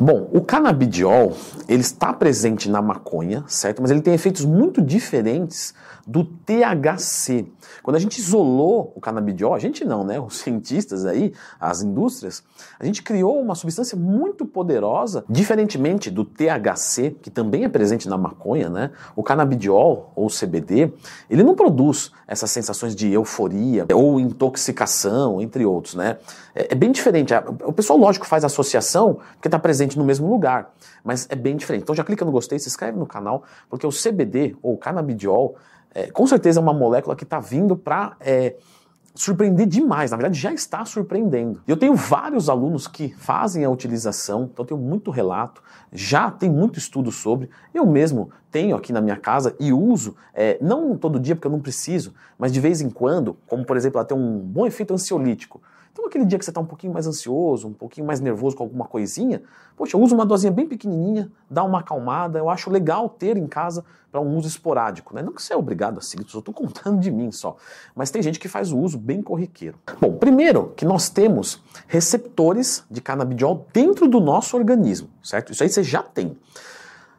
Bom, o canabidiol, ele está presente na maconha, certo? Mas ele tem efeitos muito diferentes do THC. Quando a gente isolou o canabidiol, a gente não, né? Os cientistas aí, as indústrias, a gente criou uma substância muito poderosa, diferentemente do THC, que também é presente na maconha, né? O canabidiol ou CBD, ele não produz essas sensações de euforia ou intoxicação, entre outros, né? É, é bem diferente. O pessoal, lógico, faz associação porque está presente no mesmo lugar, mas é bem diferente. Então já clica no gostei, se inscreve no canal, porque o CBD ou canabidiol é, com certeza é uma molécula que está vindo para é, surpreender demais. Na verdade, já está surpreendendo. Eu tenho vários alunos que fazem a utilização, então tenho muito relato, já tem muito estudo sobre. Eu mesmo tenho aqui na minha casa e uso, é, não todo dia porque eu não preciso, mas de vez em quando, como por exemplo, ela tem um bom efeito ansiolítico. Então, aquele dia que você está um pouquinho mais ansioso, um pouquinho mais nervoso com alguma coisinha, poxa, uso uma dosinha bem pequenininha, dá uma acalmada. Eu acho legal ter em casa para um uso esporádico. Né? Não que você é obrigado a seguir, eu estou contando de mim só. Mas tem gente que faz o uso bem corriqueiro. Bom, primeiro que nós temos receptores de canabidiol dentro do nosso organismo, certo? Isso aí você já tem.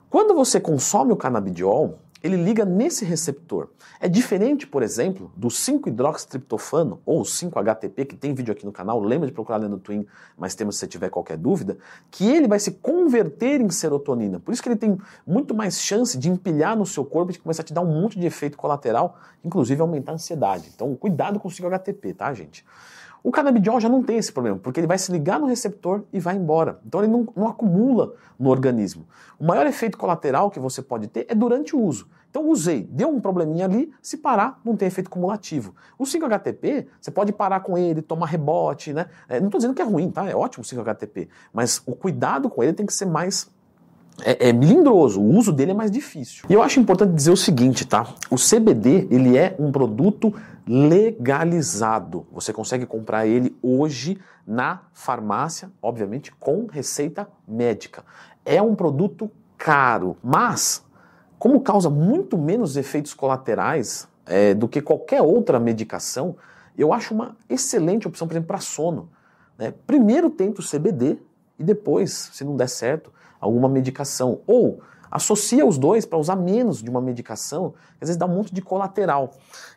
Quando você consome o canabidiol, ele liga nesse receptor. É diferente, por exemplo, do 5-hidroxitriptofano ou 5-HTP, que tem vídeo aqui no canal, lembra de procurar no Twin, mas temos se você tiver qualquer dúvida, que ele vai se converter em serotonina. Por isso que ele tem muito mais chance de empilhar no seu corpo e de começar a te dar um monte de efeito colateral, inclusive aumentar a ansiedade. Então, cuidado com o 5-HTP, tá, gente? O canabidiol já não tem esse problema, porque ele vai se ligar no receptor e vai embora. Então ele não, não acumula no organismo. O maior efeito colateral que você pode ter é durante o uso. Então usei, deu um probleminha ali, se parar, não tem efeito cumulativo. O 5-HTP, você pode parar com ele, tomar rebote, né? É, não estou dizendo que é ruim, tá? É ótimo o 5-HTP, mas o cuidado com ele tem que ser mais é, é melindroso, o uso dele é mais difícil. E eu acho importante dizer o seguinte, tá? O CBD, ele é um produto legalizado. Você consegue comprar ele hoje na farmácia, obviamente com receita médica. É um produto caro, mas como causa muito menos efeitos colaterais é, do que qualquer outra medicação, eu acho uma excelente opção, por exemplo, para sono. Né? Primeiro tenta o CBD e depois, se não der certo, alguma medicação. Ou associa os dois para usar menos de uma medicação, às vezes dá um monte de colateral.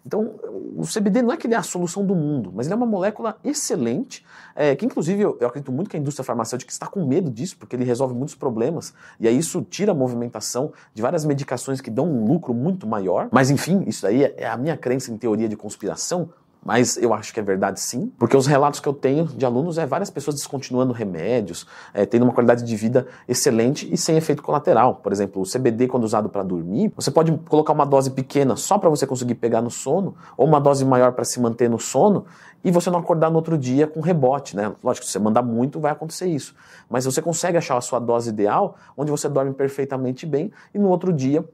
Então, o CBD não é que ele é a solução do mundo, mas ele é uma molécula excelente, é, que inclusive eu, eu, acredito muito que a indústria farmacêutica está com medo disso, porque ele resolve muitos problemas, e aí isso tira a movimentação de várias medicações que dão um lucro muito maior. Mas enfim, isso aí é, é a minha crença em teoria de conspiração, mas eu acho que é verdade sim, porque os relatos que eu tenho de alunos é várias pessoas descontinuando remédios, é, tendo uma qualidade de vida excelente e sem efeito colateral. Por exemplo, o CBD, quando usado para dormir, você pode colocar uma dose pequena só para você conseguir pegar no sono, ou uma dose maior para se manter no sono, e você não acordar no outro dia com rebote, né? Lógico, se você mandar muito, vai acontecer isso. Mas você consegue achar a sua dose ideal, onde você dorme perfeitamente bem, e no outro dia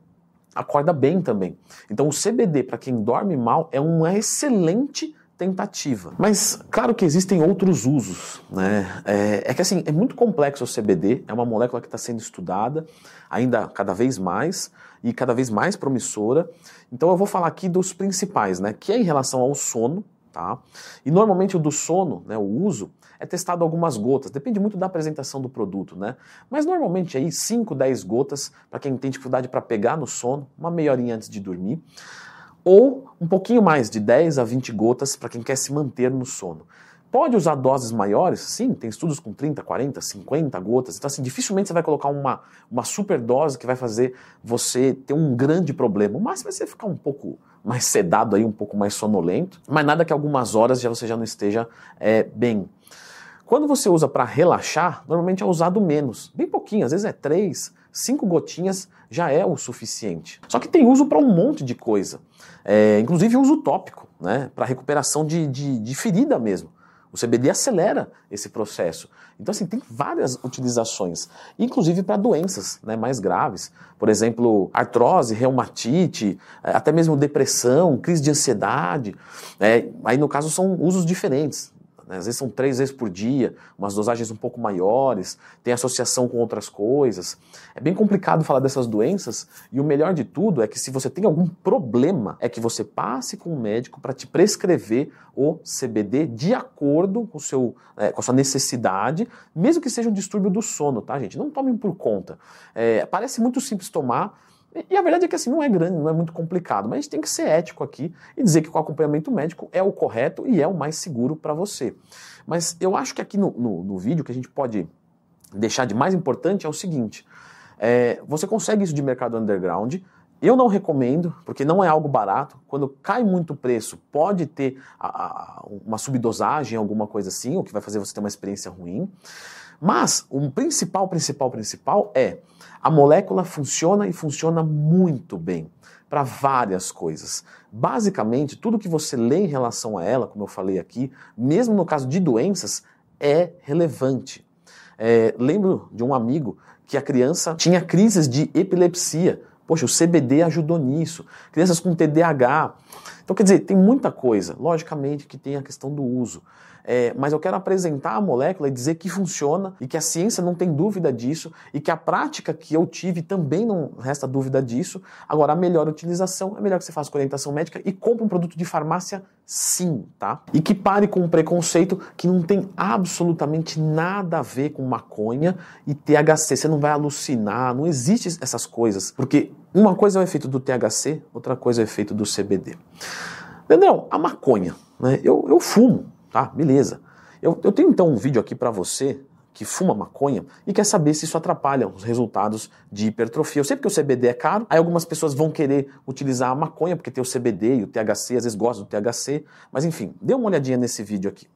acorda bem também. Então o CBD para quem dorme mal é uma excelente tentativa. Mas claro que existem outros usos, né? É, é, que assim, é muito complexo o CBD, é uma molécula que está sendo estudada ainda cada vez mais e cada vez mais promissora. Então eu vou falar aqui dos principais, né? Que é em relação ao sono, tá? E normalmente o do sono, né, o uso, é testado algumas gotas, depende muito da apresentação do produto, né? Mas normalmente aí 5, 10 gotas para quem tem dificuldade para pegar no sono, uma meia horinha antes de dormir, ou um pouquinho mais de 10 a 20 gotas para quem quer se manter no sono. Pode usar doses maiores? Sim, tem estudos com 30, 40, 50 gotas. Então, assim, dificilmente você vai colocar uma, uma super dose que vai fazer você ter um grande problema. O máximo é você ficar um pouco mais sedado aí, um pouco mais sonolento, mas nada que algumas horas já você já não esteja é, bem. Quando você usa para relaxar, normalmente é usado menos, bem pouquinho, às vezes é três, cinco gotinhas já é o suficiente. Só que tem uso para um monte de coisa, é, inclusive uso tópico, né, para recuperação de, de, de ferida mesmo. O CBD acelera esse processo. Então, assim, tem várias utilizações, inclusive para doenças né, mais graves. Por exemplo, artrose, reumatite, é, até mesmo depressão, crise de ansiedade. É, aí, no caso, são usos diferentes né? às vezes são três vezes por dia, umas dosagens um pouco maiores, tem associação com outras coisas. É bem complicado falar dessas doenças e o melhor de tudo é que se você tem algum problema, é que você passe com o médico para te prescrever o CBD de acordo com, o seu, é, com a sua necessidade, mesmo que seja um distúrbio do sono, tá, gente? Não tomem por conta. É, parece muito simples tomar, e a verdade é que assim não é grande, não é muito complicado, mas a gente tem que ser ético aqui e dizer que o acompanhamento médico é o correto e é o mais seguro para você. Mas eu acho que aqui no, no, no, vídeo que a gente pode deixar de mais importante é o seguinte: é, você consegue isso de mercado underground. Eu não recomendo, porque não é algo barato. Quando cai muito o preço, pode ter a, a, uma subdosagem, alguma coisa assim, o que vai fazer você ter uma experiência ruim. Mas o principal, principal, principal é a molécula funciona e funciona muito bem para várias coisas. Basicamente, tudo que você lê em relação a ela, como eu falei aqui, mesmo no caso de doenças, é relevante. É, lembro de um amigo que a criança tinha crises de epilepsia. Poxa, o CBD ajudou nisso. Crianças com TDAH. Então, quer dizer, tem muita coisa. Logicamente que tem a questão do uso. É, mas eu quero apresentar a molécula e dizer que funciona e que a ciência não tem dúvida disso e que a prática que eu tive também não resta dúvida disso. Agora, a melhor utilização é melhor que você faça com orientação médica e compre um produto de farmácia sim, tá? E que pare com um preconceito que não tem absolutamente nada a ver com maconha e THC. Você não vai alucinar, não existe essas coisas. Porque uma coisa é o efeito do THC, outra coisa é o efeito do CBD. Leandrão, a maconha, né? Eu, eu fumo. Tá, beleza. Eu, eu tenho então um vídeo aqui para você que fuma maconha e quer saber se isso atrapalha os resultados de hipertrofia. Eu sei porque o CBD é caro, aí algumas pessoas vão querer utilizar a maconha porque tem o CBD e o THC, às vezes gostam do THC, mas enfim, dê uma olhadinha nesse vídeo aqui.